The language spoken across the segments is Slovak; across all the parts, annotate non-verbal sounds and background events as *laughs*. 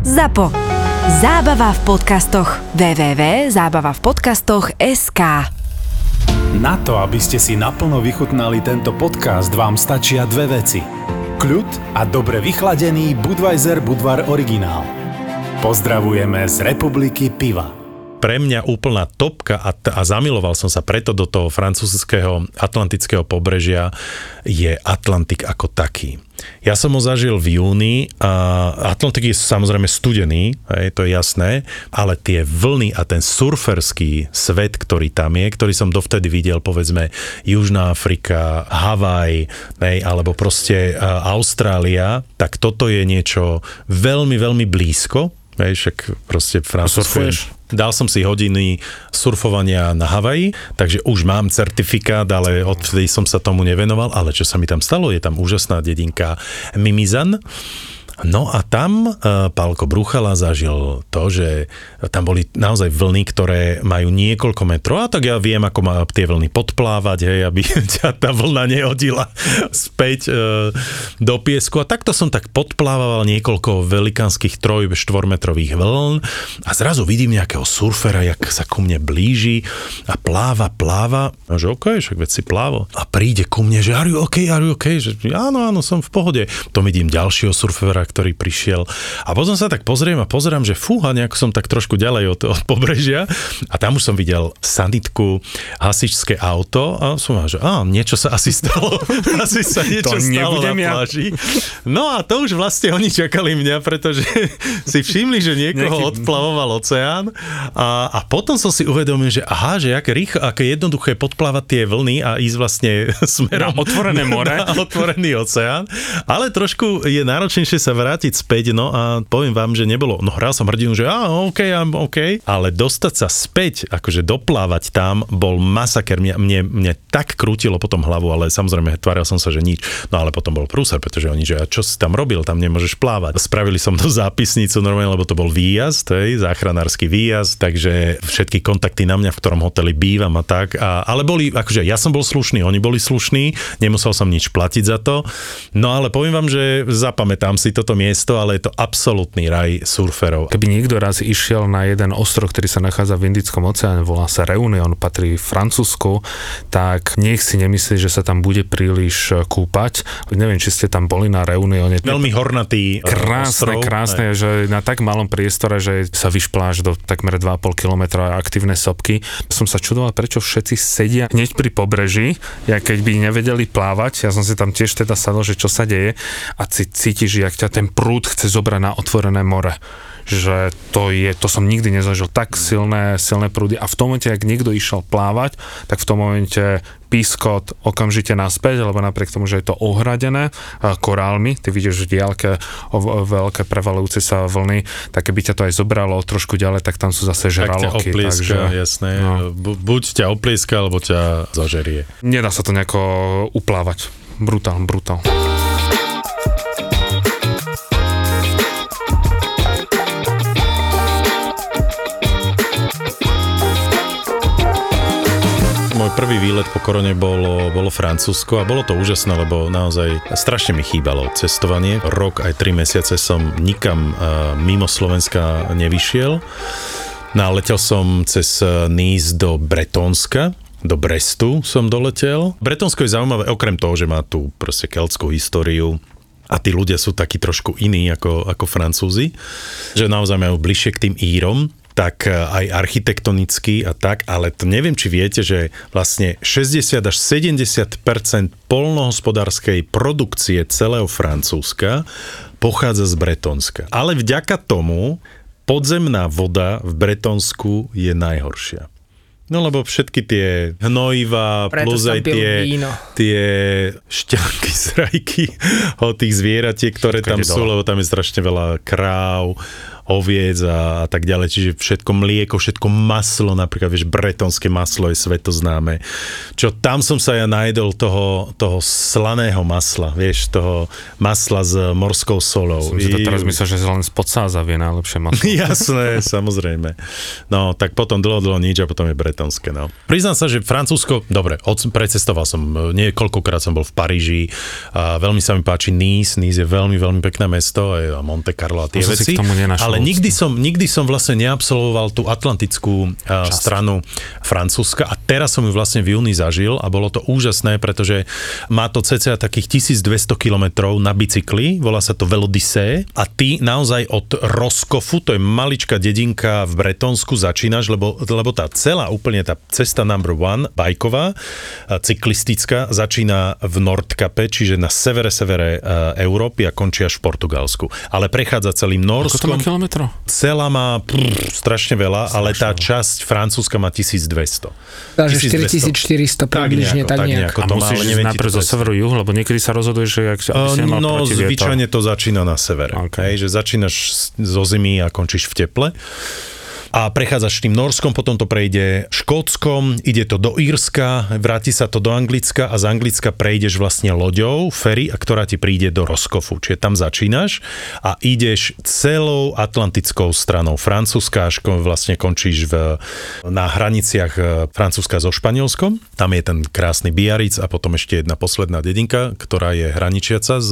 ZAPO. Zábava v podcastoch. www.zábavavpodcastoch.sk Na to, aby ste si naplno vychutnali tento podcast, vám stačia dve veci. Kľud a dobre vychladený Budweiser Budvar originál. Pozdravujeme z Republiky Piva pre mňa úplná topka a, t- a zamiloval som sa preto do toho francúzského atlantického pobrežia je Atlantik ako taký. Ja som ho zažil v júni a Atlantik je samozrejme studený, hej, to je jasné, ale tie vlny a ten surferský svet, ktorý tam je, ktorý som dovtedy videl, povedzme Južná Afrika, Havaj, hej, alebo proste Austrália, tak toto je niečo veľmi, veľmi blízko, hej, však proste Francúzsko Dal som si hodiny surfovania na Havaji, takže už mám certifikát, ale odvtedy som sa tomu nevenoval. Ale čo sa mi tam stalo, je tam úžasná dedinka Mimizan No a tam uh, Pálko Bruchala zažil to, že tam boli naozaj vlny, ktoré majú niekoľko metrov. A tak ja viem, ako má tie vlny podplávať, hej, aby *laughs* ťa tá vlna nehodila späť uh, do piesku. A takto som tak podplával niekoľko velikánskych troj, štvormetrových vln. A zrazu vidím nejakého surfera, jak sa ku mne blíži a pláva, pláva. A že OK, však veď si plávo. A príde ku mne, že are you okay, are you okay, že áno, áno, som v pohode. To vidím ďalšieho surfera, ktorý prišiel. A potom sa tak pozriem a pozerám, že fúha, nejak som tak trošku ďalej od, od pobrežia a tam už som videl sanitku, hasičské auto a som mal, že á, niečo sa asi stalo. *laughs* asi sa niečo to stalo na pláži. Ja. No a to už vlastne oni čakali mňa, pretože *laughs* si všimli, že niekoho odplavoval oceán a, a potom som si uvedomil, že aha, že aké rýchlo, aké jednoduché podplávať tie vlny a ísť vlastne *laughs* smerom na otvorené more. Na otvorený oceán. Ale trošku je náročnejšie sa vrátiť späť, no a poviem vám, že nebolo, no hral som hrdinu, že á, OK, I'm OK, ale dostať sa späť, akože doplávať tam, bol masaker, mne, mne, mne tak krútilo potom hlavu, ale samozrejme tváril som sa, že nič, no ale potom bol prúser, pretože oni, že a čo si tam robil, tam nemôžeš plávať. Spravili som to *laughs* zápisnicu normálne, lebo to bol výjazd, hej, záchranársky výjazd, takže všetky kontakty na mňa, v ktorom hoteli bývam a tak, a, ale boli, akože ja som bol slušný, oni boli slušní, nemusel som nič platiť za to, no ale poviem vám, že zapamätám si toto miesto, ale je to absolútny raj surferov. Keby niekto raz išiel na jeden ostrov, ktorý sa nachádza v Indickom oceáne, volá sa Reunion, patrí Francúzsku, tak nech si nemyslí, že sa tam bude príliš e, kúpať. Neviem, či ste tam boli na Reunione. Veľmi hornatý Krásne, ostrov, krásne, aj. že na tak malom priestore, že sa vyšpláš do takmer 2,5 km aktívne sopky. Som sa čudoval, prečo všetci sedia hneď pri pobreží, ja keď by nevedeli plávať, ja som si tam tiež teda sadol, že čo sa deje a cítiš, jak ťa ten prú prúd chce zobrať na otvorené more že to je, to som nikdy nezažil, tak silné, silné prúdy a v tom momente, ak niekto išiel plávať, tak v tom momente pískot okamžite naspäť, lebo napriek tomu, že je to ohradené korálmi, ty vidíš v diálke veľké prevalujúce sa vlny, tak keby ťa to aj zobralo trošku ďalej, tak tam sú zase žraloky. Tak ťa oplieska, takže, jasné. No. Buď ťa oplieska, alebo ťa zažerie. Nedá sa to nejako uplávať. Brutál, brutál. Môj prvý výlet po korone bolo, bolo Francúzsko a bolo to úžasné, lebo naozaj strašne mi chýbalo cestovanie. Rok aj tri mesiace som nikam uh, mimo Slovenska nevyšiel. No letel som cez Nice do Bretonska, do Brestu som doletel. Bretonsko je zaujímavé, okrem toho, že má tu proste keltskú históriu, a tí ľudia sú takí trošku iní ako, ako Francúzi, že naozaj majú bližšie k tým Írom tak e, aj architektonicky a tak, ale to neviem, či viete, že vlastne 60 až 70% polnohospodárskej produkcie celého Francúzska pochádza z Bretonska. Ale vďaka tomu podzemná voda v Bretonsku je najhoršia. No lebo všetky tie hnojiva, Preto plus aj tie, tie šťanky, zrajky *laughs* od tých zvieratiek, ktoré Všetko tam sú, lebo tam je strašne veľa kráv, oviec a, a tak ďalej, čiže všetko mlieko, všetko maslo, napríklad, vieš, bretonské maslo je svetoznáme. Čo tam som sa ja najedol toho, toho slaného masla, vieš, toho masla s morskou solou. Som si to teraz myslel, že len spod sáza vie najlepšie maslo. *laughs* Jasné, samozrejme. No, tak potom dlho, dlho nič a potom je bretonské, no. Priznám sa, že Francúzsko, dobre, od, precestoval som, niekoľkokrát som bol v Paríži a veľmi sa mi páči Nice, Nice je veľmi, veľmi pekné mesto a Monte Carlo a tie veci. si k tomu nenašiel ale nikdy som, nikdy som vlastne neabsolvoval tú atlantickú uh, stranu Francúzska a teraz som ju vlastne v júni zažil a bolo to úžasné, pretože má to cca takých 1200 kilometrov na bicykli, volá sa to Velodissé a ty naozaj od Roskofu, to je maličká dedinka v Bretonsku, začínaš, lebo, lebo tá celá úplne tá cesta number one, bajková, a cyklistická, začína v Nordkape, čiže na severe, severe uh, Európy a končí až v Portugalsku. Ale prechádza celým Ako to má Norskom. Kilometrov? Celá má prr, strašne veľa, ale tá časť francúzska má 1200. Takže 1200. 4400 približne, tak nejak. nejako A to musíš ísť najprv zo severu juhu, lebo niekedy sa rozhoduješ, že ak, aby si nemal No, zvyčajne to začína na severe. Ok. Okay. Hej, že začínaš zo zimy a končíš v teple. A prechádzaš tým Norskom, potom to prejde Škótskom, ide to do Írska, vráti sa to do Anglicka a z Anglicka prejdeš vlastne loďou, ferry, ktorá ti príde do Roskofu. Čiže tam začínaš a ideš celou atlantickou stranou Francúzska, až vlastne končíš v, na hraniciach e, Francúzska so Španielskom. Tam je ten krásny Biarritz a potom ešte jedna posledná dedinka, ktorá je hraničiaca s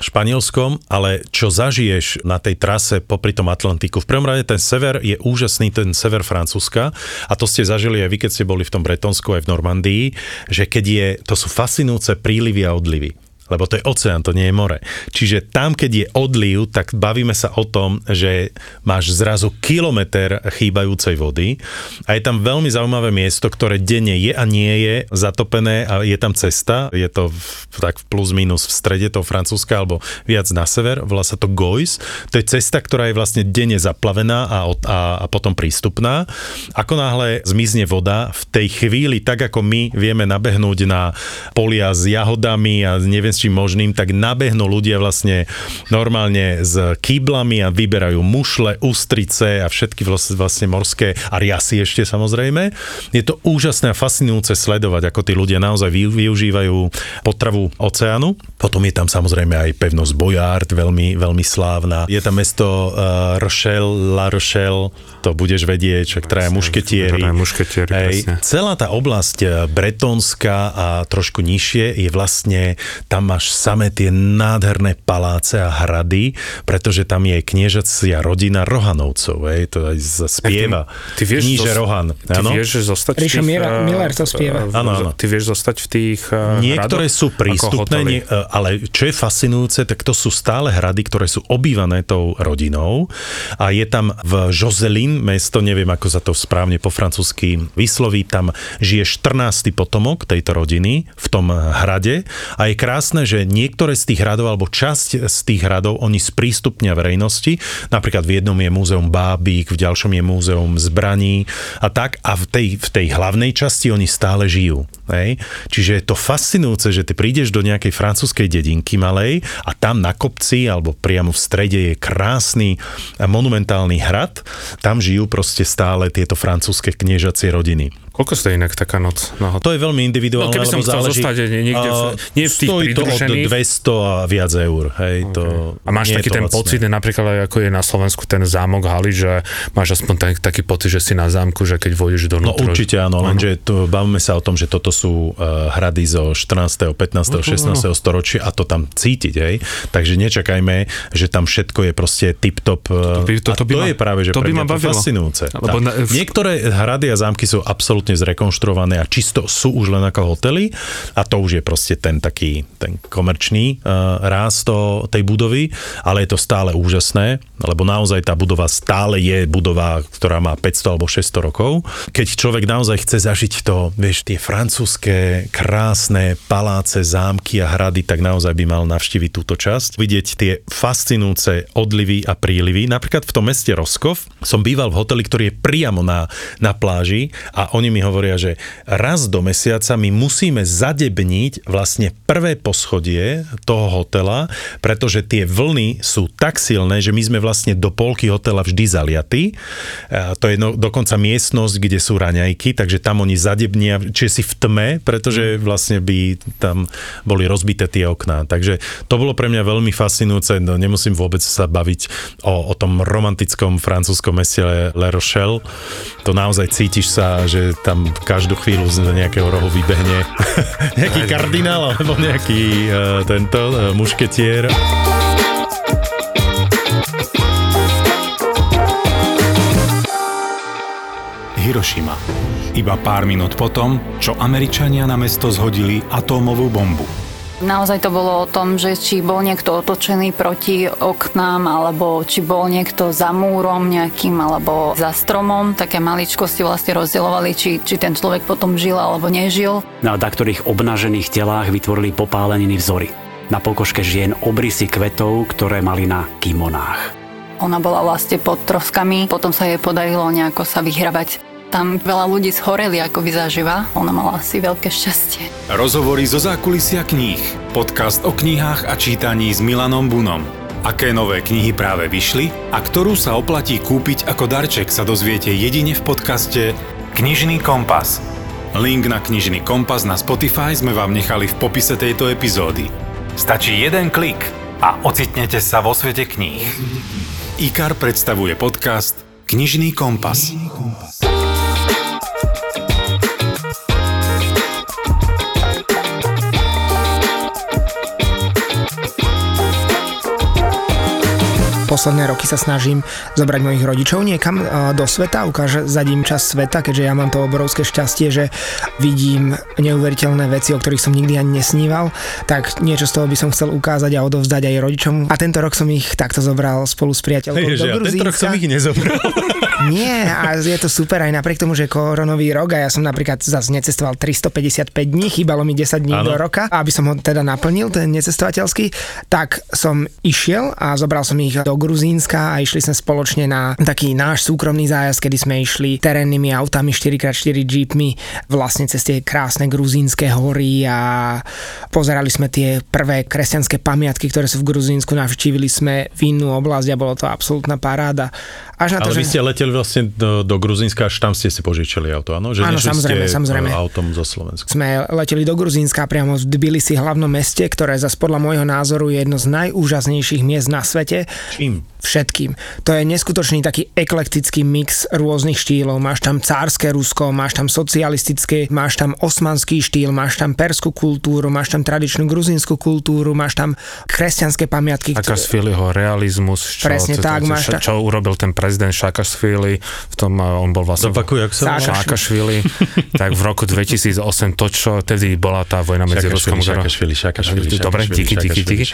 Španielskom, ale čo zažiješ na tej trase popri tom Atlantiku, v prvom rade ten sever je úžasný, ten sever Francúzska. A to ste zažili aj vy, keď ste boli v tom Bretonsku aj v Normandii, že keď je, to sú fascinujúce prílivy a odlivy lebo to je oceán, to nie je more. Čiže tam, keď je odliv, tak bavíme sa o tom, že máš zrazu kilometr chýbajúcej vody a je tam veľmi zaujímavé miesto, ktoré denne je a nie je zatopené a je tam cesta, je to v, tak plus minus v strede toho Francúzska alebo viac na sever, volá sa to Gois. To je cesta, ktorá je vlastne denne zaplavená a, a, a potom prístupná. Ako náhle zmizne voda, v tej chvíli, tak ako my vieme nabehnúť na polia s jahodami a neviem čím možným, tak nabehnú ľudia vlastne normálne s kýblami a vyberajú mušle, ústrice a všetky vlastne, morské a riasy ešte samozrejme. Je to úžasné a fascinujúce sledovať, ako tí ľudia naozaj vy- využívajú potravu oceánu. Potom je tam samozrejme aj pevnosť Bojard, veľmi, veľmi slávna. Je tam mesto uh, Rochelle, La Rochelle, to budeš vedieť, čak traja mušketieri. Traja mušketieri, presne. Celá tá oblasť eh, bretonská a trošku nižšie je vlastne, tam máš samé tie nádherné paláce a hrady, pretože tam je kniežacia rodina Rohanovcov, hej, to aj spieva. Ty vieš, Kníže zos- Rohan. Ty áno? vieš zostať v Ríšo tých... Eh, Miller to spieva. eh, Áno, áno. Ty vieš zostať v tých eh, Niektoré hradoch? sú prístupné, nie, ale čo je fascinujúce, tak to sú stále hrady, ktoré sú obývané tou rodinou a je tam v Joselin, mesto, neviem ako sa to správne po francúzsky vysloví, tam žije 14. potomok tejto rodiny v tom hrade a je krásne, že niektoré z tých hradov alebo časť z tých hradov oni sprístupnia verejnosti, napríklad v jednom je múzeum bábík, v ďalšom je múzeum zbraní a tak a v tej, v tej hlavnej časti oni stále žijú. Hej? Čiže je to fascinujúce, že ty prídeš do nejakej francúzskej dedinky malej a tam na kopci alebo priamo v strede je krásny monumentálny hrad. Tam žijú proste stále tieto francúzske kniežacie rodiny. Koľko stojí inak taká noc na To hotel? je veľmi individuálne, No, keby som chcel záleží, zostať niekde v- nie v tých stojí to od pridružených. 200 a viac eur. Hej, to, A máš taký to ten lacné. pocit, napríklad ako je na Slovensku ten zámok haly, že máš aspoň tak, taký pocit, že si na zámku, že keď vôjdeš do No určite áno, lenže to, bavíme sa o tom, že toto sú uh, hrady zo 14., 15., 16. storočia a to tam cítiť, hej. Takže nečakajme, že tam všetko je proste tip-top. uh, by- toto a by to ma- je práve, že to by ma to bavilo. fascinujúce. Lebo Tak. na- v- Niektoré hrady a zámky sú absolútne zrekonštruované a čisto sú už len ako hotely a to už je proste ten taký, ten komerčný uh, ráz to, tej budovy, ale je to stále úžasné, lebo naozaj tá budova stále je budova, ktorá má 500 alebo 600 rokov. Keď človek naozaj chce zažiť to, vieš, tie francúzske krásne paláce, zámky a hrady, tak naozaj by mal navštíviť túto časť. Vidieť tie fascinujúce odlivy a prílivy. Napríklad v tom meste Roskov som býval v hoteli, ktorý je priamo na, na pláži a oni mi mi hovoria, že raz do mesiaca my musíme zadebniť vlastne prvé poschodie toho hotela, pretože tie vlny sú tak silné, že my sme vlastne do polky hotela vždy zaliatí. To je no, dokonca miestnosť, kde sú raňajky, takže tam oni zadebnia, čiže si v tme, pretože vlastne by tam boli rozbité tie okná. Takže to bolo pre mňa veľmi fascinujúce, no nemusím vôbec sa baviť o, o tom romantickom francúzskom meste Le Rochelle. To naozaj cítiš sa, že tam každú chvíľu z nejakého rohu vybehne *laughs* nejaký kardinál alebo nejaký uh, tento uh, mušketier. Hirošima. Iba pár minút potom, čo Američania na mesto zhodili atómovú bombu. Naozaj to bolo o tom, že či bol niekto otočený proti oknám, alebo či bol niekto za múrom nejakým, alebo za stromom. Také maličkosti vlastne rozdielovali, či, či ten človek potom žil alebo nežil. Na ktorých obnažených telách vytvorili popáleniny vzory. Na pokožke žien obrysy kvetov, ktoré mali na kimonách. Ona bola vlastne pod troskami, potom sa jej podarilo nejako sa vyhrabať tam veľa ľudí schoreli, ako vyzažíva. Ona mala asi veľké šťastie. Rozhovory zo zákulisia kníh. Podcast o knihách a čítaní s Milanom Bunom. Aké nové knihy práve vyšli a ktorú sa oplatí kúpiť ako darček sa dozviete jedine v podcaste Knižný kompas. Link na Knižný kompas na Spotify sme vám nechali v popise tejto epizódy. Stačí jeden klik a ocitnete sa vo svete kníh. IKAR predstavuje podcast Knižný kompas. Knižný kompas. Posledné roky sa snažím zobrať mojich rodičov niekam do sveta, ukáže zadím čas sveta, keďže ja mám to obrovské šťastie, že vidím neuveriteľné veci, o ktorých som nikdy ani nesníval, tak niečo z toho by som chcel ukázať a odovzdať aj rodičom. A tento rok som ich takto zobral spolu s priateľkou hey, do Gruzínska. tento rok som ich nezobral. *laughs* Nie, a je to super aj napriek tomu, že koronový rok a ja som napríklad zase necestoval 355 dní, chýbalo mi 10 dní ano. do roka, aby som ho teda naplnil, ten necestovateľský, tak som išiel a zobral som ich do Gruzínska a išli sme spoločne na taký náš súkromný zájazd, kedy sme išli terénnymi autami 4x4 jeepmi vlastne cez tie krásne gruzínske hory a pozerali sme tie prvé kresťanské pamiatky, ktoré sú v Gruzínsku, navštívili sme vinnú oblasť a bolo to absolútna paráda. Až na to, Ale že... vy ste leteli vlastne do, do Gruzínska, až tam ste si požičali auto, áno? Že áno, samozrejme, ste samozrejme. autom zo Slovenska. Sme leteli do Gruzínska priamo v Tbilisi, hlavnom meste, ktoré zase podľa môjho názoru je jedno z najúžasnejších miest na svete. Čím? všetkým. To je neskutočný taký eklektický mix rôznych štýlov. Máš tam cárske Rusko, máš tam socialistické, máš tam osmanský štýl, máš tam perskú kultúru, máš tam tradičnú gruzínsku kultúru, máš tam kresťanské pamiatky. Šakašviliho realizmus, čo, Presne tak, máš čo, čo urobil ten prezident Šakašvili, v tom eh, on bol vlastne Zopakuj, jak sa Šakašvili, tak v roku 2008 to, čo tedy bola tá vojna medzi Ruskom a Šakašvili, Šakašvili, Dobre, díky, díky, díky.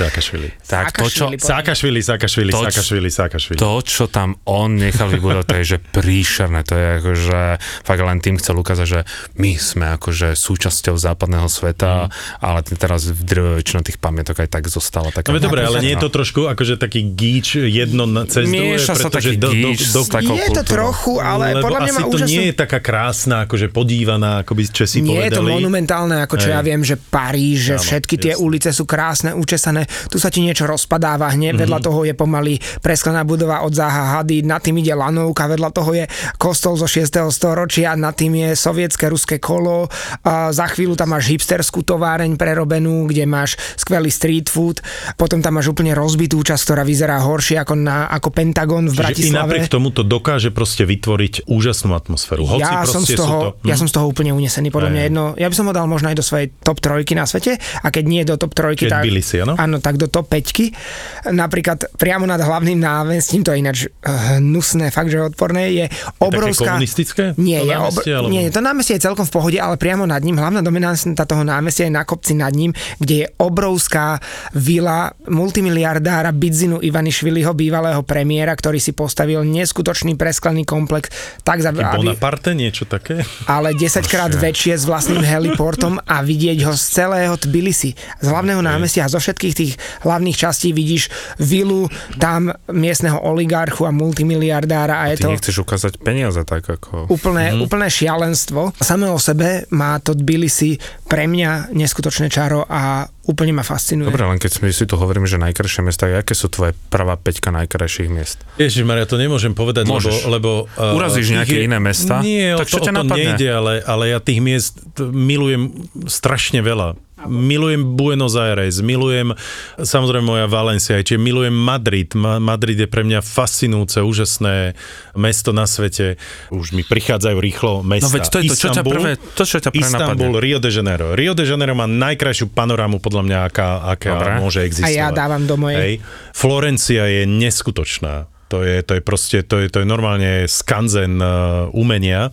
Tak to, čo... Sákašvili, Sákašvili, Sákašvili. Saakašvili. To, čo tam on nechal vybudovať, to je že príšerné. To je akože fakt len tým chcel ukázať, že my sme akože súčasťou západného sveta, mm. ale teraz v väčšina tých pamätok aj tak zostala. Taká no, dobre, ale nie je to trošku akože taký gíč jedno na cez druhé, sa taký do, do, do, do, Je to trochu, ale Lebo podľa mňa asi to úžasný... nie je taká krásna, akože podívaná, ako by Česi nie povedali. Nie je to monumentálne, ako čo Hej. ja viem, že Paríž, že Áno, všetky tie jasne. ulice sú krásne, učesané, tu sa ti niečo rozpadáva hneď, mm-hmm. vedľa toho je pomaly presklená budova od Zaha Hady, nad tým ide lanovka, vedľa toho je kostol zo 6. storočia, nad tým je sovietské ruské kolo, a za chvíľu tam máš hipsterskú továreň prerobenú, kde máš skvelý street food, potom tam máš úplne rozbitú časť, ktorá vyzerá horšie ako, na, ako Pentagon v Bratislave. Čiže i napriek tomu to dokáže proste vytvoriť úžasnú atmosféru. Hoci ja, som z toho, to... ja som z toho úplne unesený. Podľa mňa jedno, ja by som ho dal možno aj do svojej top trojky na svete a keď nie do top trojky, keď tak, si, áno? áno, tak do top 5. Napríklad priamo nad hlavným námestím, to je ináč hnusné, fakt, že odporné, je obrovská... Také komunistické? Nie, je obr... alebo... nie, to námestie je celkom v pohode, ale priamo nad ním, hlavná dominanta toho námestia je na kopci nad ním, kde je obrovská vila multimiliardára Bidzinu Ivanišviliho, bývalého premiéra, ktorý si postavil neskutočný presklený komplex. Tak za, aby... Bonaparte, niečo také? Ale 10 krát väčšie s vlastným heliportom a vidieť ho z celého Tbilisi, z hlavného okay. námestia a zo všetkých tých hlavných častí vidíš vilu, tam tam miestneho oligarchu a multimiliardára a, a je ty to... nechceš ukázať peniaze tak ako... Úplné, mm. úplné šialenstvo. Samé o sebe má to Tbilisi pre mňa neskutočné čaro a úplne ma fascinuje. Dobre, len keď si tu hovoríme, že najkrajšie mesta, aké sú tvoje prvá peťka najkrajších miest? Ježiš Maria, to nemôžem povedať, Môžeš. lebo... lebo uh, Urazíš nejaké je, iné mesta? Nie, tak o čo to, o to nejde, ale, ale ja tých miest milujem strašne veľa. Milujem Buenos Aires, milujem samozrejme moja Valencia, čiže milujem Madrid. Ma- Madrid je pre mňa fascinujúce, úžasné mesto na svete. Už mi prichádzajú rýchlo mesta. No veď to je to, čo ťa prvé, to, čo ťa prvé Istanbul, napadne. Rio de Janeiro. Rio de Janeiro má najkrajšiu panorámu podľa mňa, aká, aká Dobre. môže A existovať. ja dávam do mojej. Hej. Florencia je neskutočná. To je, to je proste, to je, to je normálne skanzen uh, umenia.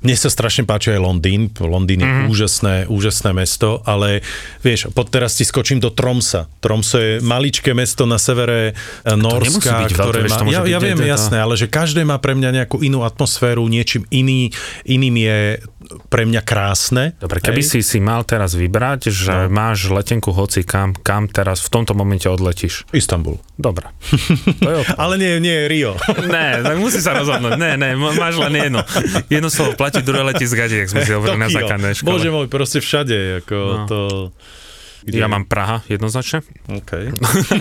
Mne sa strašne páči aj Londýn. Londýn je mm. úžasné, úžasné mesto, ale vieš, pod teraz ti skočím do Tromsa. Tromso je maličké mesto na severe eh, Norska, ktoré má... Ja, ja viem, jasné, ale že každé má pre mňa nejakú inú atmosféru, niečím iný, iným je pre mňa krásne. Dobre, keby Hej. si si mal teraz vybrať, že no. máš letenku hoci kam, kam teraz v tomto momente odletíš. Istanbul. Dobre. *laughs* Ale nie, nie, Rio. *laughs* Ne, tak musí sa rozhodnúť. Ne, ne, má- máš len jedno. Jedno slovo platí, druhé letí z gadi, sme si *laughs* hovorili na základnej škole. Bože môj, proste všade. Ako No. to... Ja mám Praha jednoznačne. OK.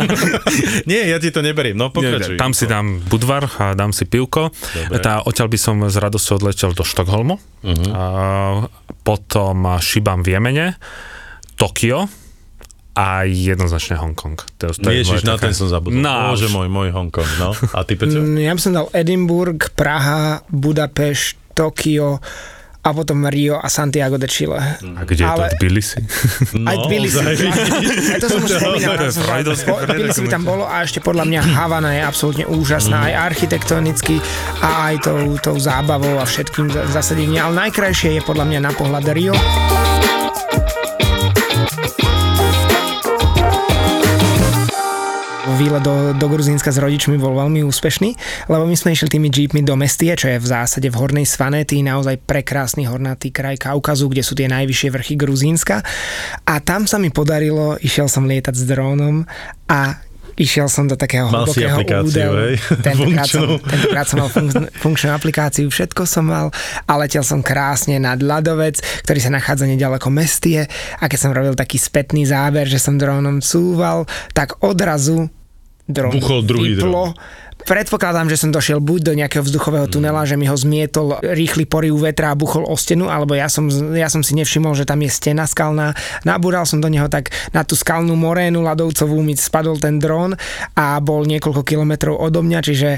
*laughs* Nie, ja ti to neberiem, no pokračuj. Tam si dám budvar a dám si pivko. Dobre. Tá, odtiaľ by som s radosťou odletel do Štokholmu. Uh-huh. A, potom Šibam v Jemene, Tokio a jednoznačne Hongkong. To, to je Ježiš, na také- ten som zabudol. No, Bože môj, môj Hongkong, no. A ty, Peťo? Mm, Ja by som dal Edinburgh, Praha, Budapešť, Tokio a potom Rio a Santiago de Chile. A kde je Ale- to Tbilisi? *laughs* Aj Tbilisi. ozaj. *laughs* Aj to som už spomínal. je Tbilisi by tam bolo a ešte podľa mňa Havana je absolútne úžasná, aj architektonicky a aj tou, tou zábavou a všetkým za- zasadením. Ale najkrajšie je podľa mňa na pohľad Rio. Výlet do, do Gruzínska s rodičmi bol veľmi úspešný, lebo my sme išli tými jeepmi do Mestie, čo je v zásade v Hornej Svanétii, naozaj prekrásny hornatý kraj Kaukazu, kde sú tie najvyššie vrchy Gruzínska. A tam sa mi podarilo, išiel som lietať s drónom a Išiel som do takého Mal hlbokého aplikáciu, údelu. hej? Tentokrát som, tentokrát som mal fun- funkčnú aplikáciu, všetko som mal a letel som krásne nad ľadovec, ktorý sa nachádza nedaleko Mestie a keď som robil taký spätný záber, že som drónom cúval, tak odrazu dron Buchol druhý vyplo. Predpokladám, že som došiel buď do nejakého vzduchového tunela, že mi ho zmietol rýchly poriv vetra a buchol o stenu, alebo ja som, ja som si nevšimol, že tam je stena skalná. Nabúral som do neho tak na tú skalnú morénu ľadovcovú mi spadol ten dron a bol niekoľko kilometrov odo mňa, čiže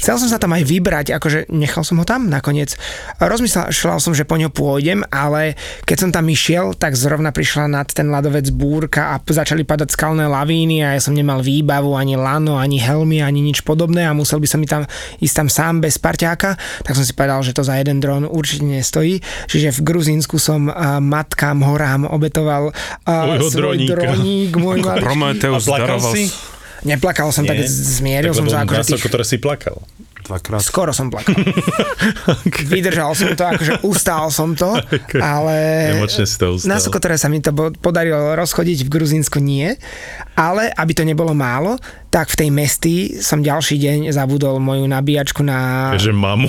chcel som sa tam aj vybrať, akože nechal som ho tam nakoniec. Rozmýšľal som, že po ňo pôjdem, ale keď som tam išiel, tak zrovna prišla nad ten ľadovec búrka a začali padať skalné lavíny a ja som nemal výbavu, ani lano, ani helmy, ani nič podobné a musel by som mi tam ísť tam sám bez parťáka, tak som si povedal, že to za jeden dron určite nestojí. Čiže v Gruzínsku som a, matkám, horám obetoval Tvojho svoj droníka. droník, môj maličký. Prometeus daroval? Neplakal som, tak Nie. zmieril Tak som sa, tých ktoré si plakal. Dvakrát. Skoro som plakal. *laughs* Vydržal som to, akože ustál som to, *laughs* ale Emočne si to ustal. na ktoré sa mi to podarilo rozchodiť v Gruzínsku nie, ale aby to nebolo málo, tak v tej mesti som ďalší deň zabudol moju nabíjačku na, Že mamu.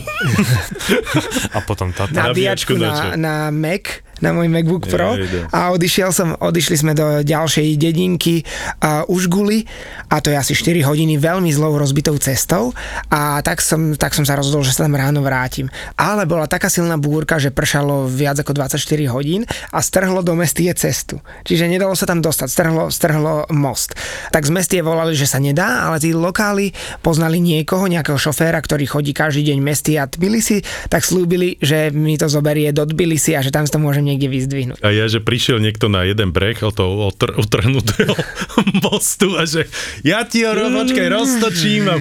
*laughs* A potom táto. nabíjačku nabíjačku na, na Mac, na môj MacBook Pro Jejde. a odišiel som, odišli sme do ďalšej dedinky uh, Užguli a to je asi 4 hodiny veľmi zlou rozbitou cestou a tak som, tak som sa rozhodol, že sa tam ráno vrátim. Ale bola taká silná búrka, že pršalo viac ako 24 hodín a strhlo do mestie cestu. Čiže nedalo sa tam dostať, strhlo, strhlo most. Tak z mestie volali, že sa nedá, ale tí lokáli poznali niekoho, nejakého šoféra, ktorý chodí každý deň mestie a Tbilisi, tak slúbili, že mi to zoberie do Tbilisi a že tam to môžem niekde vyzdvihnúť. A ja, že prišiel niekto na jeden breh od toho otr- utrhnutého *laughs* mostu a že ja ti ho ro- počkaj, roztočím a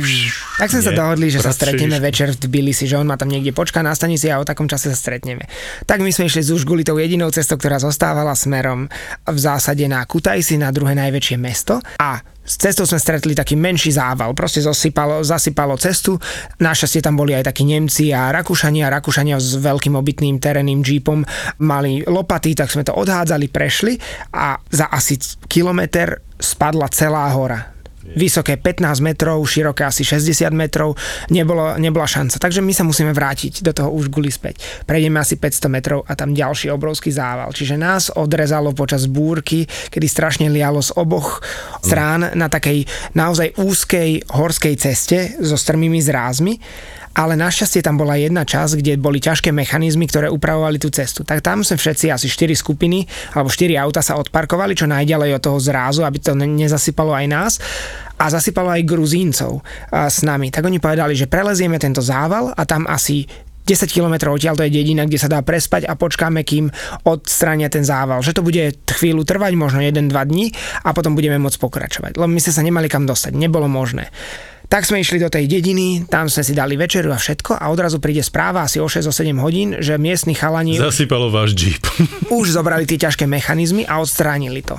Tak sme sa dohodli, že sa bratře, stretneme večer v Tbilisi, že on ma tam niekde počká na stanici a o takom čase sa stretneme. Tak my sme išli z Užguli tou jedinou cestou, ktorá zostávala smerom v zásade na Kutajsi, na druhé najväčšie mesto a s cestou sme stretli taký menší zával, proste zosypalo, zasypalo cestu. Našťastie tam boli aj takí Nemci a Rakúšania. Rakúšania s veľkým obytným terénnym jeepom mali lopaty, tak sme to odhádzali, prešli a za asi kilometr spadla celá hora vysoké 15 metrov, široké asi 60 metrov, nebolo, nebola šanca. Takže my sa musíme vrátiť do toho už guli späť. Prejdeme asi 500 metrov a tam ďalší obrovský zával. Čiže nás odrezalo počas búrky, kedy strašne lialo z oboch strán na takej naozaj úzkej horskej ceste so strmými zrázmi ale našťastie tam bola jedna časť, kde boli ťažké mechanizmy, ktoré upravovali tú cestu. Tak tam sme všetci, asi 4 skupiny, alebo 4 auta sa odparkovali čo najďalej od toho zrázu, aby to nezasypalo aj nás a zasypalo aj Gruzíncov s nami. Tak oni povedali, že prelezieme tento zával a tam asi 10 km odtiaľ to je dedina, kde sa dá prespať a počkáme, kým odstrania ten zával. Že to bude chvíľu trvať, možno 1-2 dní a potom budeme môcť pokračovať. Lebo my sme sa nemali kam dostať, nebolo možné. Tak sme išli do tej dediny, tam sme si dali večeru a všetko a odrazu príde správa asi o 6-7 hodín, že miestni chalani... Zasypalo váš jeep. *laughs* už zobrali tie ťažké mechanizmy a odstránili to.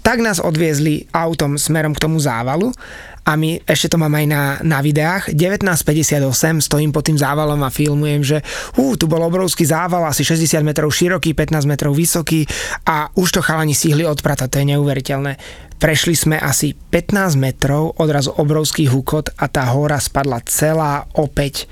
Tak nás odviezli autom smerom k tomu závalu a my ešte to mám aj na, na videách. 1958 stojím pod tým závalom a filmujem, že ú, tu bol obrovský zával, asi 60 metrov široký, 15 metrov vysoký a už to chalani stihli odpratať, to je neuveriteľné. Prešli sme asi 15 metrov, odrazu obrovský hukot a tá hora spadla celá opäť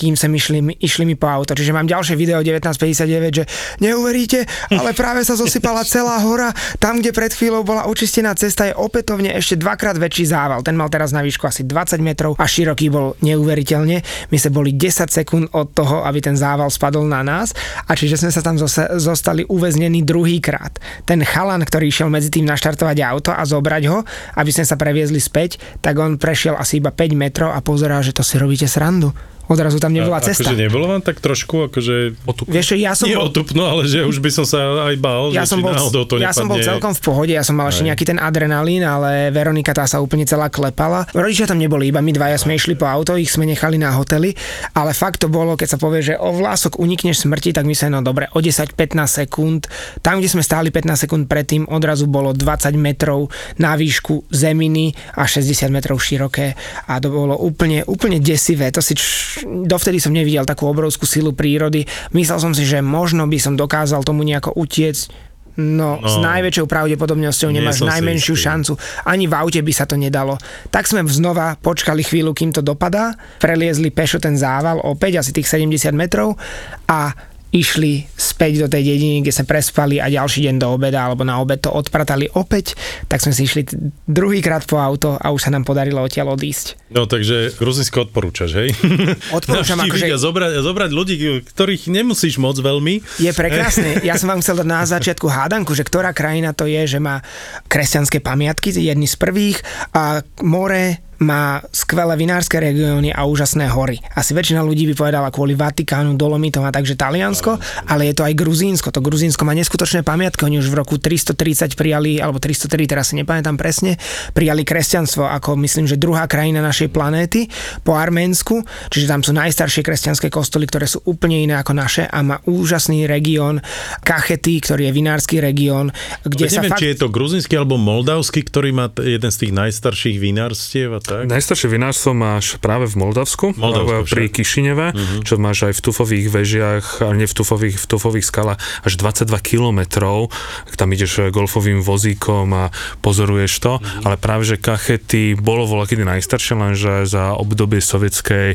kým sem išli, išli mi po auto. Čiže mám ďalšie video 1959, že neuveríte, ale práve sa zosypala celá hora. Tam, kde pred chvíľou bola očistená cesta, je opätovne ešte dvakrát väčší zával. Ten mal teraz na výšku asi 20 metrov a široký bol neuveriteľne. My sme boli 10 sekúnd od toho, aby ten zával spadol na nás a čiže sme sa tam zostali uväznení druhýkrát. Ten chalan, ktorý išiel medzi tým naštartovať auto a zobrať ho, aby sme sa previezli späť, tak on prešiel asi iba 5 metrov a pozeral, že to si robíte srandu odrazu tam nebola a, cesta. Akože nebolo vám tak trošku akože otupno? Vieš, ja som Nie bol... otupno, ale že už by som sa aj bál, ja že som bol, to Ja som bol celkom v pohode, ja som mal ešte nejaký ten adrenalín, ale Veronika tá sa úplne celá klepala. Rodičia tam neboli, iba my dvaja sme išli po auto, ich sme nechali na hoteli, ale fakt to bolo, keď sa povie, že o vlások unikneš smrti, tak my sa no dobre, o 10-15 sekúnd, tam, kde sme stáli 15 sekúnd predtým, odrazu bolo 20 metrov na výšku zeminy a 60 metrov široké a to bolo úplne, úplne desivé. To si dovtedy som nevidel takú obrovskú silu prírody. Myslel som si, že možno by som dokázal tomu nejako utiecť, No, no, s najväčšou pravdepodobnosťou nemáš najmenšiu šancu. Ani v aute by sa to nedalo. Tak sme znova počkali chvíľu, kým to dopadá, preliezli pešo ten zával opäť asi tých 70 metrov a išli späť do tej dediny, kde sa prespali a ďalší deň do obeda alebo na obed to odpratali opäť, tak sme si išli druhýkrát po auto a už sa nám podarilo odtiaľ odísť. No takže Gruzinsko odporúčaš, hej? *laughs* Odporúčam akože... zobrať, zobrať ľudí, ktorých nemusíš moc veľmi. Je prekrásne. Ja som vám chcel dať na začiatku hádanku, že ktorá krajina to je, že má kresťanské pamiatky, jedny z prvých a more, má skvelé vinárske regióny a úžasné hory. Asi väčšina ľudí by povedala kvôli Vatikánu, Dolomitom a takže Taliansko, ale je to aj Gruzínsko. To Gruzínsko má neskutočné pamiatky. Oni už v roku 330 prijali, alebo 303, teraz si nepamätám presne, prijali kresťanstvo ako myslím, že druhá krajina našej planéty po Arménsku. Čiže tam sú najstaršie kresťanské kostoly, ktoré sú úplne iné ako naše a má úžasný región Kachety, ktorý je vinársky región, kde sa neviem, fakt... či je to gruzínsky alebo moldavský, ktorý má jeden z tých najstarších vinárstiev a tak? Najstaršie vinárstvo máš práve v Moldavsku, Moldavsku pri Kišineve, uh-huh. čo máš aj v tufových vežiach, ale nie v tufových, v tufových skalách, až 22 kilometrov, tam ideš golfovým vozíkom a pozoruješ to, uh-huh. ale práve, že Kachety bolo voľa kedy najstaršie, lenže za obdobie sovietskej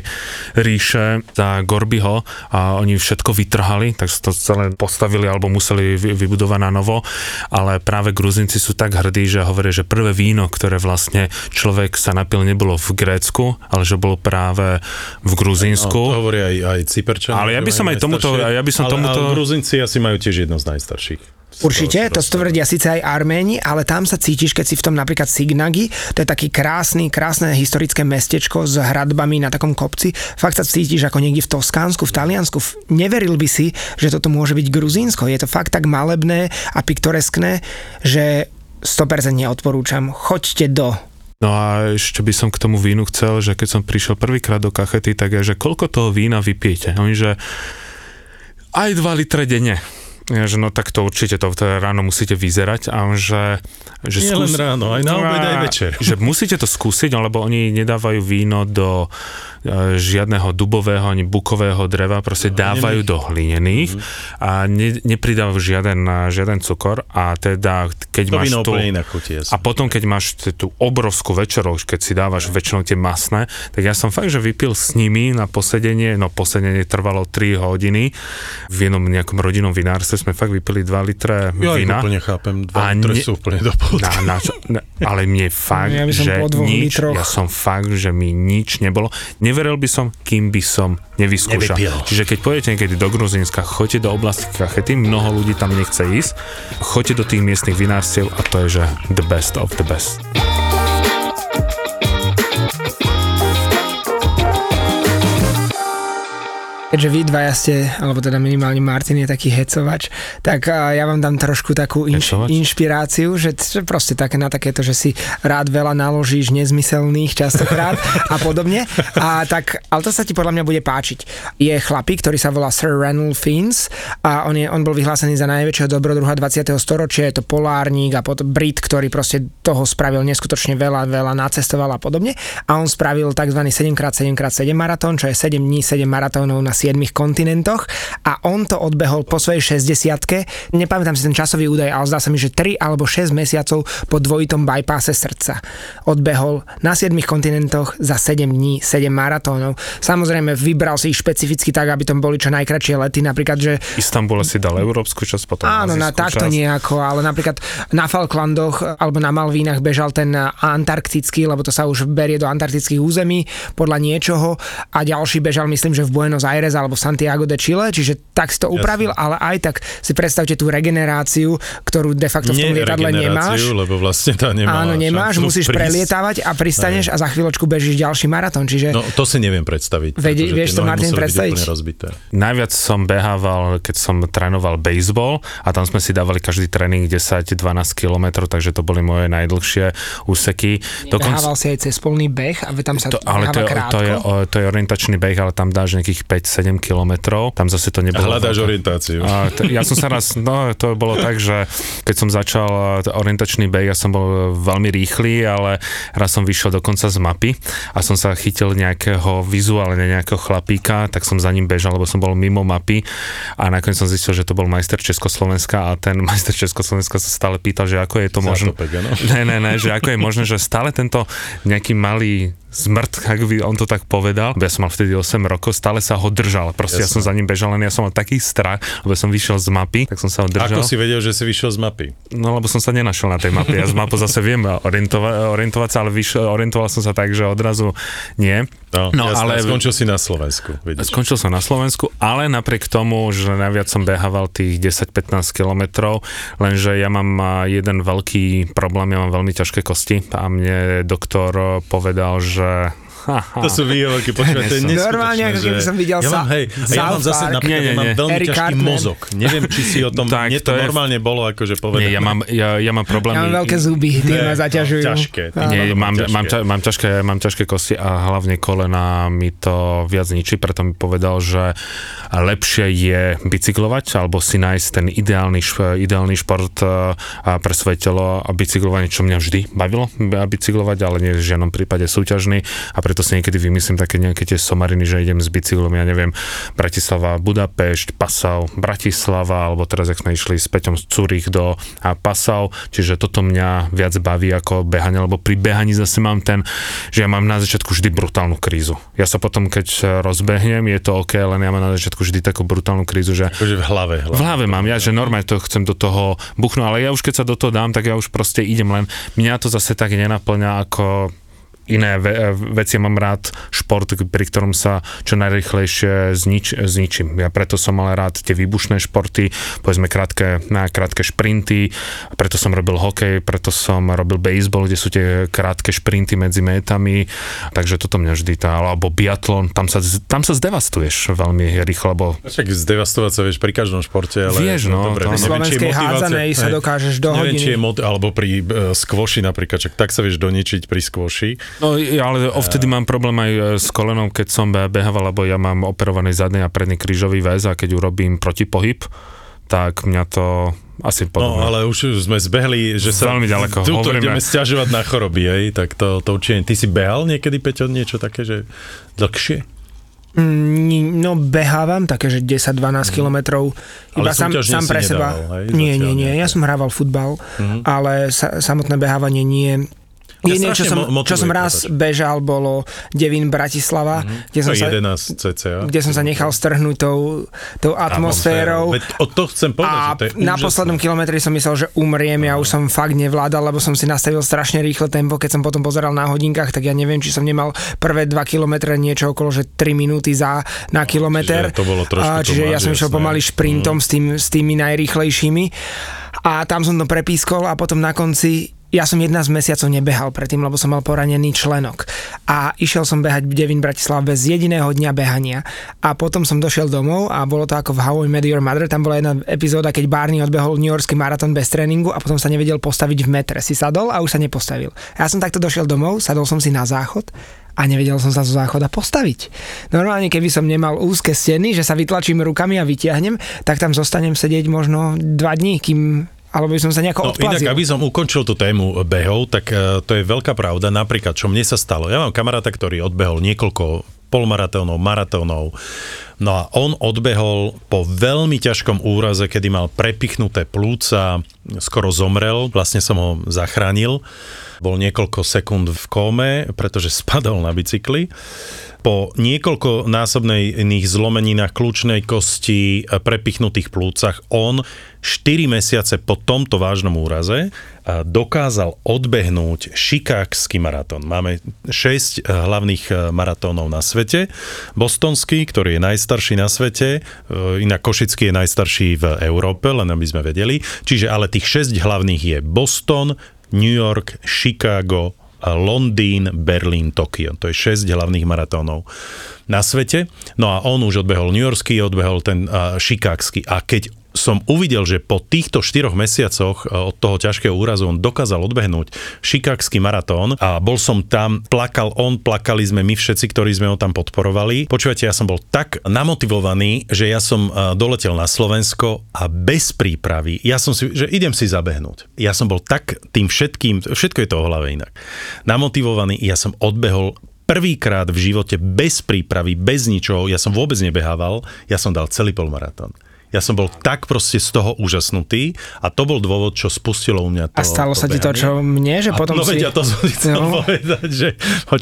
ríše, za Gorbyho a oni všetko vytrhali, tak to celé postavili alebo museli vybudovať na novo, ale práve Gruzinci sú tak hrdí, že hovoria, že prvé víno, ktoré vlastne človek sa napil nebolo v Grécku, ale že bolo práve v Gruzínsku. No, to hovorí aj, aj Cyperčania. Ale ja by som aj tomuto... Ja by som ale, tomuto... ale Gruzinci asi majú tiež jedno z najstarších. Určite, to tvrdia síce aj Arméni, ale tam sa cítiš, keď si v tom napríklad Signagi, to je taký krásny, krásne historické mestečko s hradbami na takom kopci, fakt sa cítiš ako niekde v Toskánsku, v Taliansku. Neveril by si, že toto môže byť Gruzínsko. Je to fakt tak malebné a piktoreskné, že 100% neodporúčam. Choďte do No a ešte by som k tomu vínu chcel, že keď som prišiel prvýkrát do kachety, tak je, že koľko toho vína vypijete? Oni, že aj 2 litre denne. Ja, že no tak to určite to teda ráno musíte vyzerať a že... že Nie skús... len ráno, aj na obed, aj večer. Že musíte to skúsiť, lebo oni nedávajú víno do žiadneho dubového ani bukového dreva, proste dávajú do hlinených mm-hmm. a ne, nepridávajú žiaden, žiaden cukor a teda keď to máš chutie, a potom keď máš tú obrovskú večeru, keď si dávaš väčšinou tie masné, tak ja som fakt, že vypil s nimi na posedenie, no posedenie trvalo 3 hodiny. V jednom nejakom rodinnom vinárstve sme fakt vypili 2 litre ja vína. Ja úplne chápem, 2 litre ne... sú úplne do na, na, na, Ale mne *laughs* fakt, ja že nič, litroch. ja som fakt, že mi nič nebolo. Neveril by som, kým by som nevyskúšal. Nevypil. Čiže keď pôjdete niekedy do Gruzínska, choďte do oblasti Kachety, mnoho ľudí tam nechce ísť, choďte do tých miestnych vinárstiev a to je, že the best of the best. Keďže vy dvaja ste, alebo teda minimálne Martin je taký hecovač, tak ja vám dám trošku takú inš, inšpiráciu, že, že proste také na takéto, že si rád veľa naložíš nezmyselných častokrát a podobne. A tak, ale to sa ti podľa mňa bude páčiť. Je chlapík, ktorý sa volá Sir Ranulph Fiennes a on, je, on bol vyhlásený za najväčšieho dobrodruha 20. storočia, je to polárnik a pod Brit, ktorý proste toho spravil neskutočne veľa, veľa nacestoval a podobne. A on spravil tzv. 7x7x7 maratón, čo je 7 dní, 7 maratónov na 7 kontinentoch a on to odbehol po svojej 60 nepamätám si ten časový údaj, ale zdá sa mi, že 3 alebo 6 mesiacov po dvojitom bypasse srdca. Odbehol na 7 kontinentoch za 7 dní, 7 maratónov. Samozrejme, vybral si ich špecificky tak, aby to boli čo najkračšie lety, napríklad, že... Istanbul si dal európsku časť, potom Áno, na takto časť. nejako, ale napríklad na Falklandoch alebo na Malvínach bežal ten antarktický, lebo to sa už berie do antarktických území podľa niečoho a ďalší bežal, myslím, že v Buenos Aires Aires alebo Santiago de Chile, čiže tak si to upravil, Jasne. ale aj tak si predstavte tú regeneráciu, ktorú de facto v tom lietadle nemáš. lebo vlastne tá nemá Áno, nemáš, musíš prísť. prelietávať a pristaneš aj. a za chvíľočku bežíš ďalší maratón. Čiže... No to si neviem predstaviť. Vedi, vieš to Martin predstaviť? Najviac som behával, keď som trénoval baseball a tam sme si dávali každý tréning 10-12 km, takže to boli moje najdlhšie úseky. Dokonca... Behával si aj cez polný beh a tam sa to, ale to, je, to, je, to je orientačný beh, ale tam dáš nejakých 5 7 kilometrov, tam zase to nebolo... Hľadáš orientáciu. A t- ja som sa raz, no to bolo tak, že keď som začal orientačný beh, ja som bol veľmi rýchly, ale raz som vyšiel dokonca z mapy a som sa chytil nejakého vizuálne nejakého chlapíka, tak som za ním bežal, lebo som bol mimo mapy a nakoniec som zistil, že to bol majster Československa a ten *laughs* majster Československa sa stále pýtal, že ako je to možné. Ne, ne, ne, že ako je možné, že stále tento nejaký malý zmrt, ak by on to tak povedal. Ja som mal vtedy 8 rokov, stále sa ho držal. Proste Jasne. ja som za ním bežal, len ja som mal taký strach, lebo som vyšiel z mapy, tak som sa ho držal. Ako si vedel, že si vyšiel z mapy? No lebo som sa nenašiel na tej mape. Ja z mapu zase viem orientova- orientovať sa, ale vyšiel, orientoval som sa tak, že odrazu nie. No, no jasné, ale skončil si na Slovensku. Vidíš. Skončil som na Slovensku, ale napriek tomu, že najviac som behával tých 10-15 kilometrov, lenže ja mám jeden veľký problém, ja mám veľmi ťažké kosti a mne doktor povedal, že to sú výhovorky, počkaj, to je Normálne, ako keby som videl ja mám, hej, a ja mám zase napríklad, nie, nie, nie. mám veľmi Eric ťažký Cartman. mozog. Neviem, či si o tom, *laughs* tak, mne to, to normálne je... bolo akože povedané. Nie, ja mám, ja, ja mám problémy. Ja mám veľké zuby, tie ma zaťažujú. Ťažké. Nie, mám, ťažké. Mám, ťa, mám, ťažké, mám ťažké kosti a hlavne kolena mi to viac ničí, preto mi povedal, že lepšie je bicyklovať alebo si nájsť ten ideálny, ideálny šport pre svoje telo a bicyklovanie, čo mňa vždy bavilo bicyklovať, ale nie v žiadnom prípade súťažný a preto si niekedy vymyslím také nejaké tie somariny, že idem s bicyklom, ja neviem, Bratislava, Budapešť, Passau, Bratislava, alebo teraz, ak sme išli s Peťom z Zurich do Passau, čiže toto mňa viac baví ako behanie, lebo pri behaní zase mám ten, že ja mám na začiatku vždy brutálnu krízu. Ja sa potom, keď rozbehnem, je to OK, len ja mám na začiatku vždy takú brutálnu krízu, že... Akože v hlave, hlave. V hlave mám, ja, že normálne to chcem do toho buchnúť, ale ja už keď sa do toho dám, tak ja už proste idem len, mňa to zase tak nenaplňa ako iné ve- veci. Mám rád šport, pri ktorom sa čo najrychlejšie znič- zničím. Ja preto som mal rád tie výbušné športy, povedzme krátke, na krátke šprinty, preto som robil hokej, preto som robil baseball, kde sú tie krátke šprinty medzi métami, takže toto mňa vždy tá, alebo biatlon, tam sa, tam sa zdevastuješ veľmi rýchlo, lebo... Však zdevastovať sa vieš pri každom športe, ale... Vieš, no, dobre, to, slovenskej hádzanej sa dokážeš do neviem, hodiny. Či je mod, alebo pri uh, skvoši napríklad, čak tak sa vieš doničiť pri skvoši. No ale vtedy mám problém aj e, s kolenom, keď som behával, lebo ja mám operovaný zadný a predný krížový väz a keď urobím protipohyb, tak mňa to asi No, podobne. ale už sme zbehli, že sa Veľmi ďaleko. tu Hovoríme- ideme stiažovať na choroby, hej, tak to, to určite. Ty si behal niekedy, Peťo, niečo také, že dlhšie? Mm, No behávam také, že 10-12 kilometrov iba Ale sám, sám pre seba. nedával, hej, nie, nie, nie, ja som hrával futbal, ale sa, samotné behávanie nie. Jediné, čo som, čo som raz prepáč. bežal, bolo Devín Bratislava, kde, som To sa, 11 cca. kde som sa nechal strhnúť tou, tou atmosférou. Veď o to chcem povedať, A že to je na úžasné. poslednom kilometri som myslel, že umriem, ja už som fakt nevládal, lebo som si nastavil strašne rýchle tempo, keď som potom pozeral na hodinkách, tak ja neviem, či som nemal prvé 2 kilometre niečo okolo, že 3 minúty za na kilometr. Čiže to bolo trošku A, Čiže ja som išiel pomaly šprintom s, tým, s tými najrýchlejšími a tam som to prepískol a potom na konci ja som 11 mesiacov nebehal predtým, lebo som mal poranený členok. A išiel som behať v Devin Bratislava bez jediného dňa behania. A potom som došiel domov a bolo to ako v How I Met Your Mother. Tam bola jedna epizóda, keď Barney odbehol New Yorkský maratón bez tréningu a potom sa nevedel postaviť v metre. Si sadol a už sa nepostavil. Ja som takto došiel domov, sadol som si na záchod a nevedel som sa zo záchoda postaviť. Normálne, keby som nemal úzke steny, že sa vytlačím rukami a vytiahnem, tak tam zostanem sedieť možno dva dní, kým alebo by som sa nejako No, inak, odplazil. aby som ukončil tú tému behov, tak uh, to je veľká pravda. Napríklad, čo mne sa stalo. Ja mám kamaráta, ktorý odbehol niekoľko polmaratónov, maratónov. No a on odbehol po veľmi ťažkom úraze, kedy mal prepichnuté plúca, skoro zomrel, vlastne som ho zachránil. Bol niekoľko sekúnd v kóme, pretože *laughs* spadol na bicykli. Po niekoľko násobnej iných zlomeninách kľúčnej kosti, e, prepichnutých plúcach, on 4 mesiace po tomto vážnom úraze e, dokázal odbehnúť šikákský maratón. Máme 6 hlavných e, maratónov na svete. Bostonský, ktorý je najstarší na svete, e, inak Košický je najstarší v Európe, len aby sme vedeli. Čiže ale tých 6 hlavných je Boston, New York, Chicago, Londýn, Berlín, Tokio. To je 6 hlavných maratónov na svete. No a on už odbehol New Yorkský, odbehol ten uh, šikáksky. A keď som uvidel, že po týchto štyroch mesiacoch e, od toho ťažkého úrazu on dokázal odbehnúť šikáksky maratón a bol som tam, plakal on, plakali sme my všetci, ktorí sme ho tam podporovali. Počúvate, ja som bol tak namotivovaný, že ja som e, doletel na Slovensko a bez prípravy, ja som si, že idem si zabehnúť. Ja som bol tak tým všetkým, všetko je to o hlave inak, namotivovaný, ja som odbehol prvýkrát v živote bez prípravy, bez ničoho, ja som vôbec nebehával, ja som dal celý polmaratón. Ja som bol tak proste z toho úžasnutý a to bol dôvod, čo spustilo u mňa to A stalo sa ti to, behanie. čo mne, že A potom no si... veď, ja to som chcel No. povedať, že...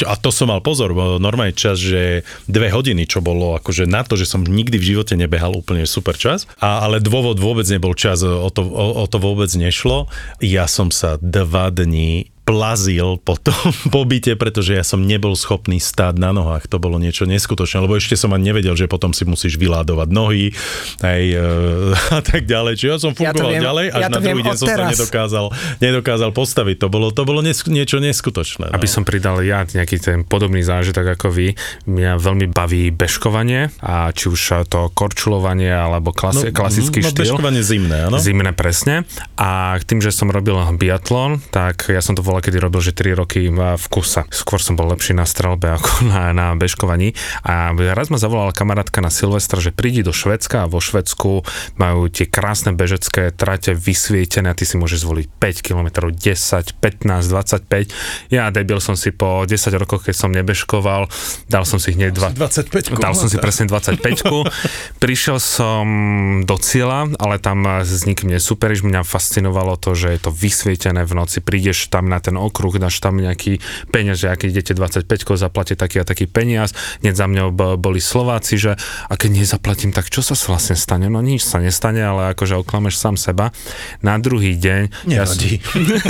A to som mal pozor, normálny čas, že dve hodiny, čo bolo akože na to, že som nikdy v živote nebehal úplne super čas, a, ale dôvod vôbec nebol čas, o to, o, o to vôbec nešlo. Ja som sa dva dní plazil po tom *laughs* pobyte, pretože ja som nebol schopný stáť na nohách. To bolo niečo neskutočné, lebo ešte som ani nevedel, že potom si musíš vyládovať nohy hej, e, *laughs* a tak ďalej. Čiže ja som Ja fungoval viem- ďalej, až ja to na druhý deň som sa nedokázal, nedokázal postaviť. To bolo, to bolo nes, niečo neskutočné. No. Aby som pridal ja nejaký ten podobný zážitok ako vy, mňa veľmi baví bežkovanie a či už to korčulovanie alebo klasi- klasický no, štýl. bežkovanie zimné, áno? Zimné presne. A tým, že som robil biatlon, tak ja som to bola, kedy robil, že 3 roky v kuse. Skôr som bol lepší na strelbe ako *laughs* na, na bežkovaní. A raz ma zavolala kamarátka na Silvestra, že prídi do Švedska a vo Švedsku majú tie krásne bežecké trate vysvietené a ty si môžeš zvoliť 5 km, 10, 15, 25. Ja debil som si po 10 rokoch, keď som nebežkoval, dal som si hneď dva, 25. Dal som si presne 25 *laughs* Prišiel som do cieľa, ale tam s nikým nesúperíš. Mňa fascinovalo to, že je to vysvietené v noci. Prídeš tam na ten okruh, dáš tam nejaký peniaz, že ak idete 25 zaplatíte taký a taký peniaz. Hneď za mňou boli Slováci, že a keď nezaplatím, tak čo sa vlastne stane? No nič sa nestane, ale akože oklameš sám seba. Na druhý deň... Nevadí.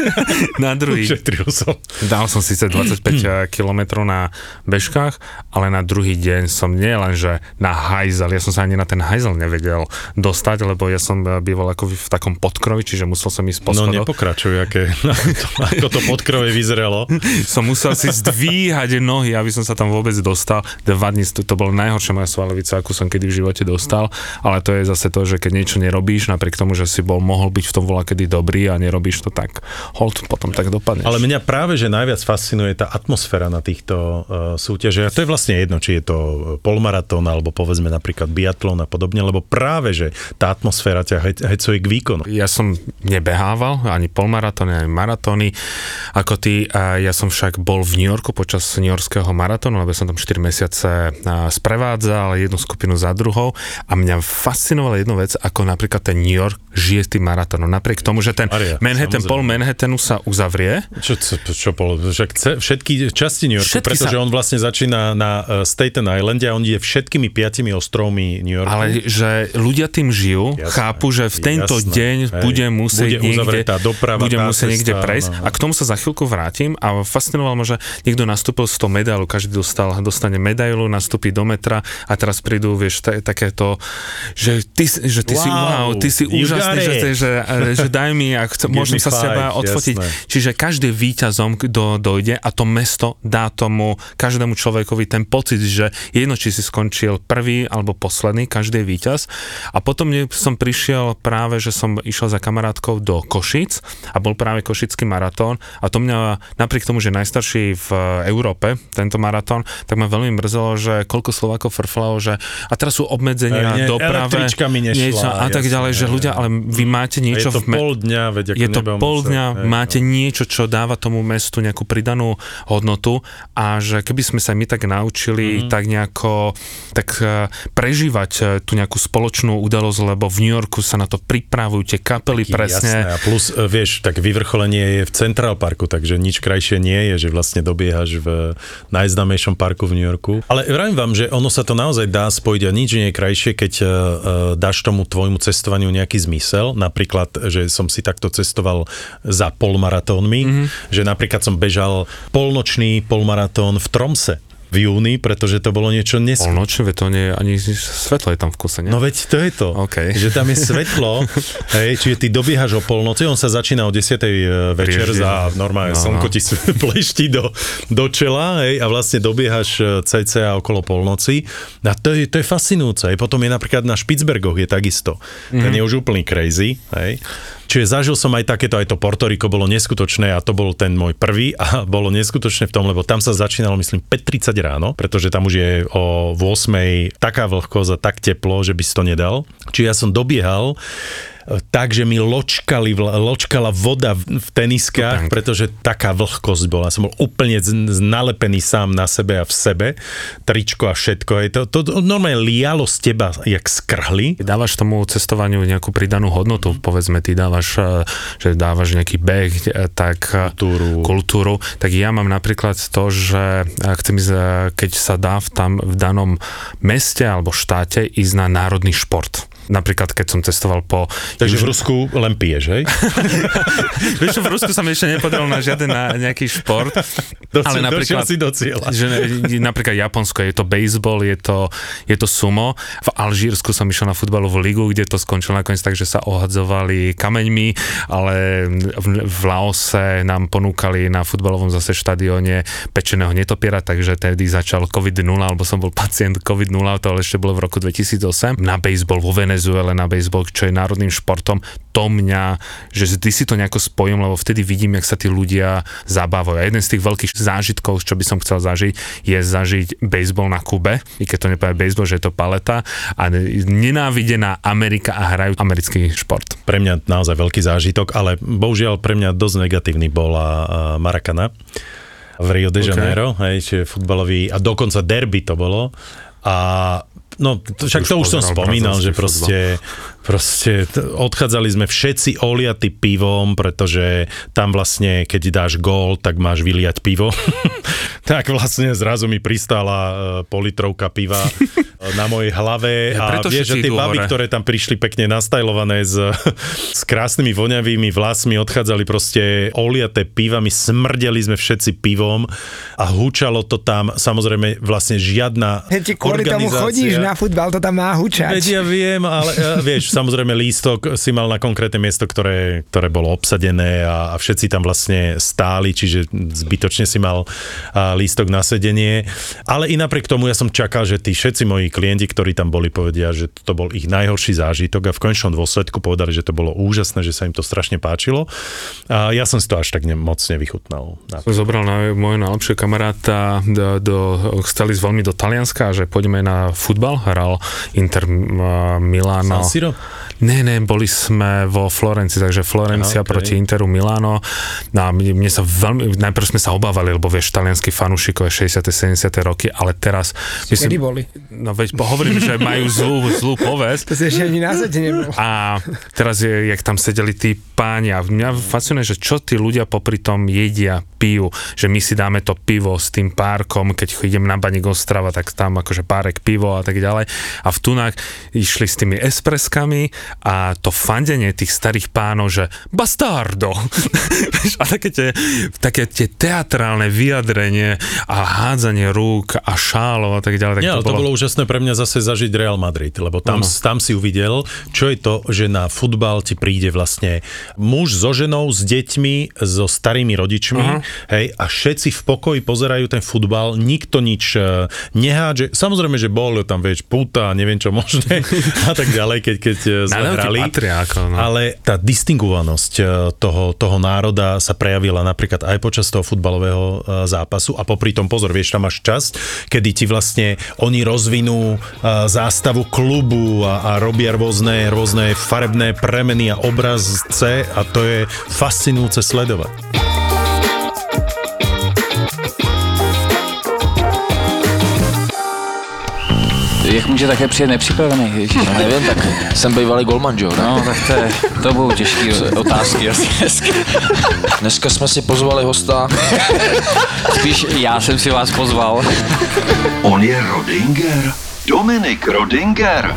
*laughs* na druhý, Ušetril som. Dal som síce 25 km na bežkách, ale na druhý deň som nie len, že na hajzel, ja som sa ani na ten hajzel nevedel dostať, lebo ja som býval ako v takom podkrovi, čiže musel som ísť po No nepokračuj, aké, *laughs* ako to podkrove vyzeralo. *laughs* som musel si zdvíhať nohy, aby som sa tam vôbec dostal. Dva dní, to, to bolo najhoršia moja svalovica, akú som kedy v živote dostal, ale to je zase to, že keď niečo nerobíš, napriek tomu, že si bol, mohol byť v tom vola kedy dobrý a nerobíš to tak, hold, potom tak dopadneš. Ale mňa práve, že najviac fascinuje tá atmosféra na týchto uh, súťažiach. To je vlastne jedno, či je to polmaratón alebo povedzme napríklad biatlon a podobne, lebo práve, že tá atmosféra ťa hecuje k výkonu. Ja som nebehával ani polmaratóny, ani maratóny ako ty. A ja som však bol v New Yorku počas New Yorkského maratónu, lebo som tam 4 mesiace sprevádzal jednu skupinu za druhou a mňa fascinovala jedna vec, ako napríklad ten New York žije s tým maratónom. Napriek tomu, že ten Maria, Manhattan, samozrejme. pol Manhattanu sa uzavrie. Čo, čo, čo pol, chce všetky časti New Yorku, všetky pretože sa... on vlastne začína na uh, Staten Islande a on je všetkými piatimi ostrovmi New Yorku. Ale že ľudia tým žijú, jasné, chápu, že v tento jasné, deň hej, bude musieť bude niekde, doprava, bude musieť niekde prejsť. No, no. A k tomu sa za chvíľku vrátim a fascinovalo ma, že niekto nastúpil z toho medailu, každý dostal, dostane medailu, nastúpi do metra a teraz prídu, vieš, t- takéto, že ty, že ty wow, si wow, ty si úžasný, že, že, že daj mi a chce, *laughs* môžem sa s teba odfotiť. Jasné. Čiže každý víťazom, kto dojde a to mesto dá tomu každému človekovi ten pocit, že jedno, či si skončil prvý alebo posledný, každý je víťaz. A potom som prišiel práve, že som išiel za kamarátkou do Košic a bol práve Košický maratón a to mňa napriek tomu, že najstarší v Európe tento maratón, tak ma veľmi mrzelo, že koľko Slovákov frflalo, že a teraz sú obmedzenia, doprave, niečo a tak ďalej, že ľudia, ale vy máte niečo... Je to v pol dňa, veď Je to pol dňa, hej, máte no. niečo, čo dáva tomu mestu nejakú pridanú hodnotu a že keby sme sa my tak naučili mm. tak nejako tak e, prežívať e, tú nejakú spoločnú udalosť, lebo v New Yorku sa na to pripravujú tie kapely Taký, presne. Jasné. A plus, e, vieš, tak vyvrcholenie je v Central Parku, takže nič krajšie nie je, že vlastne dobiehaš v najznámejšom parku v New Yorku. Ale vravím vám, že ono sa to naozaj dá spojiť a nič nie je krajšie, keď uh, dáš tomu tvojmu cestovaniu nejaký zmysel. Napríklad, že som si takto cestoval za polmaratónmi, mm-hmm. že napríklad som bežal polnočný polmaratón v Tromse v júni, pretože to bolo niečo neskutočné. Polnočné, to nie ani svetlo je tam v kuse, nie? No veď to je to, okay. že tam je svetlo, *laughs* hej, čiže ty dobiehaš o polnoci, on sa začína o 10. E, večer Priežde. za normálne no, slnko no. ti *laughs* plešti do, do čela hej, a vlastne dobiehaš e, cca okolo polnoci. A to je, to je fascinujúce. Hej. Potom je napríklad na Špicbergoch je takisto. Mm-hmm. Ten mhm. je už úplný crazy. Hej. Čiže zažil som aj takéto, aj to Portoriko bolo neskutočné a to bol ten môj prvý a *laughs* bolo neskutočné v tom, lebo tam sa začínalo myslím 5.30 ráno, pretože tam už je o 8.00 taká vlhkosť a tak teplo, že by si to nedal. Čiže ja som dobiehal tak, že mi ločkali, ločkala voda v teniskách, pretože taká vlhkosť bola. Som bol úplne nalepený sám na sebe a v sebe. Tričko a všetko. Je to, to, normálne lialo z teba, jak skrhli. Dávaš tomu cestovaniu nejakú pridanú hodnotu. Povedzme, ty dávaš, e, že dávaš nejaký beh, e, tak e, kultúru. kultúru. Tak ja mám napríklad to, že chcem ísť, keď sa dá v, tam v danom meste alebo štáte ísť na národný šport Napríklad, keď som cestoval po... Takže v Rusku len piješ, hej? *laughs* Vieš, v Rusku sa mi ešte nepodaril na žiaden na nejaký šport. Doci, ale napríklad, si do cieľa. Že, napríklad Japonsko, je to baseball, je to, je to sumo. V Alžírsku som išiel na futbalovú ligu, kde to skončilo nakoniec tak, že sa ohadzovali kameňmi, ale v, v Laose nám ponúkali na futbalovom zase štadióne pečeného netopiera, takže tedy začal COVID-0, alebo som bol pacient COVID-0, to ale ešte bolo v roku 2008. Na baseball vo Venezuele Venezuele na baseball, čo je národným športom, to mňa, že vždy si to nejako spojím, lebo vtedy vidím, jak sa tí ľudia zabávajú. A jeden z tých veľkých zážitkov, čo by som chcel zažiť, je zažiť baseball na Kube, i keď to nepovie baseball, že je to paleta a nenávidená Amerika a hrajú americký šport. Pre mňa naozaj veľký zážitok, ale bohužiaľ pre mňa dosť negatívny bola Marakana v Rio de Janeiro, okay. hej, čiže futbalový, a dokonca derby to bolo. A No, to, však to už som spomínal, že proste, proste odchádzali sme všetci oliaty pivom, pretože tam vlastne, keď dáš gól, tak máš vyliať pivo. *laughs* tak vlastne zrazu mi pristála uh, politrovka piva na mojej hlave ja, a vieš, že tie baby, ktoré tam prišli pekne nastajlované s, s krásnymi voňavými vlasmi, odchádzali proste oliaté pivami, smrdeli sme všetci pivom a húčalo to tam, samozrejme vlastne žiadna Hej, kvôli organizácia. tomu chodíš na futbal, to tam má hučať. Veď ja viem, ale uh, vieš, samozrejme lístok si mal na konkrétne miesto, ktoré, ktoré bolo obsadené a, a všetci tam vlastne stáli, čiže zbytočne si mal a, lístok na sedenie. Ale i napriek tomu ja som čakal, že tí všetci moji klienti, ktorí tam boli, povedia, že to bol ich najhorší zážitok a v konečnom dôsledku povedali, že to bolo úžasné, že sa im to strašne páčilo. A ja som si to až tak ne, moc nevychutnal. Som zobral na môjho najlepšieho kamaráta, do, do, chceli veľmi do Talianska, že poďme na futbal, hral Inter Milano. San Siro? Ne, ne, boli sme vo Florencii, takže Florencia okay. proti Interu Milano. No a mne, mne sa veľmi, najprv sme sa obávali, lebo vieš, talianskí fanúšikové 60. 70. roky, ale teraz... Myslím, Kedy boli? No veď hovorím, že majú zlú, zlú povesť. To si ešte ani na nebol. A teraz je, jak tam sedeli tí páni a mňa fascinuje, že čo tí ľudia popri tom jedia, pijú, že my si dáme to pivo s tým párkom, keď idem na Baník Ostrava, tak tam akože párek pivo a tak ďalej. A v Tunách išli s tými espreskami a to fandenie tých starých pánov, že bastardo! *laughs* a také tie, také tie teatrálne vyjadrenie a hádzanie rúk a šálov a tak ďalej. Tak Nie, to, bolo... to bolo úžasné pre mňa zase zažiť Real Madrid, lebo tam, tam si uvidel, čo je to, že na futbal ti príde vlastne muž so ženou, s deťmi, so starými rodičmi, uh-huh. hej, a všetci v pokoji pozerajú ten futbal, nikto nič uh, nehádže. Samozrejme, že bol tam, vieš, puta, neviem čo možné *laughs* a tak ďalej, keď, keď sme hrali. Patria, ako, no. Ale tá distingovanosť e, toho, toho národa sa prejavila napríklad aj počas toho futbalového e, zápasu a popri tom pozor, vieš, tam máš časť, kedy ti vlastne oni rozvinú zástavu klubu a, a robia rôzne, rôzne farebné premeny a obrazce a to je fascinujúce sledovať. Jak může také přijet nepřipravený? Ježiš, já nevím, tak jsem bývalý golman, jo? No, tak to, je, to budou těžké otázky asi dneska. Dneska jsme si pozvali hosta. Spíš já jsem si vás pozval. On je Rodinger. Dominik Rodinger.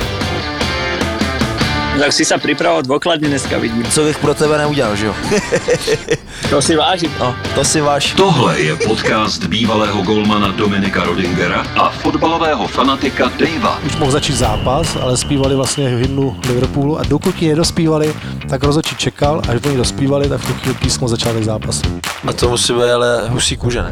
Tak si sa pripravoval dôkladne dneska, vidím. Co bych pro tebe neudělal, že jo? *laughs* to si vážim. No, to si váš. Tohle je podcast bývalého golmana Dominika Rodingera a fotbalového fanatika Davea. Už mohl začít zápas, ale zpívali vlastně hymnu Liverpoolu a dokud ji nedospívali, tak rozhodčí čekal, až oni dospívali, tak v tu chvíli písmo začátek zápasu. A to musí být ale husí kůže, ne?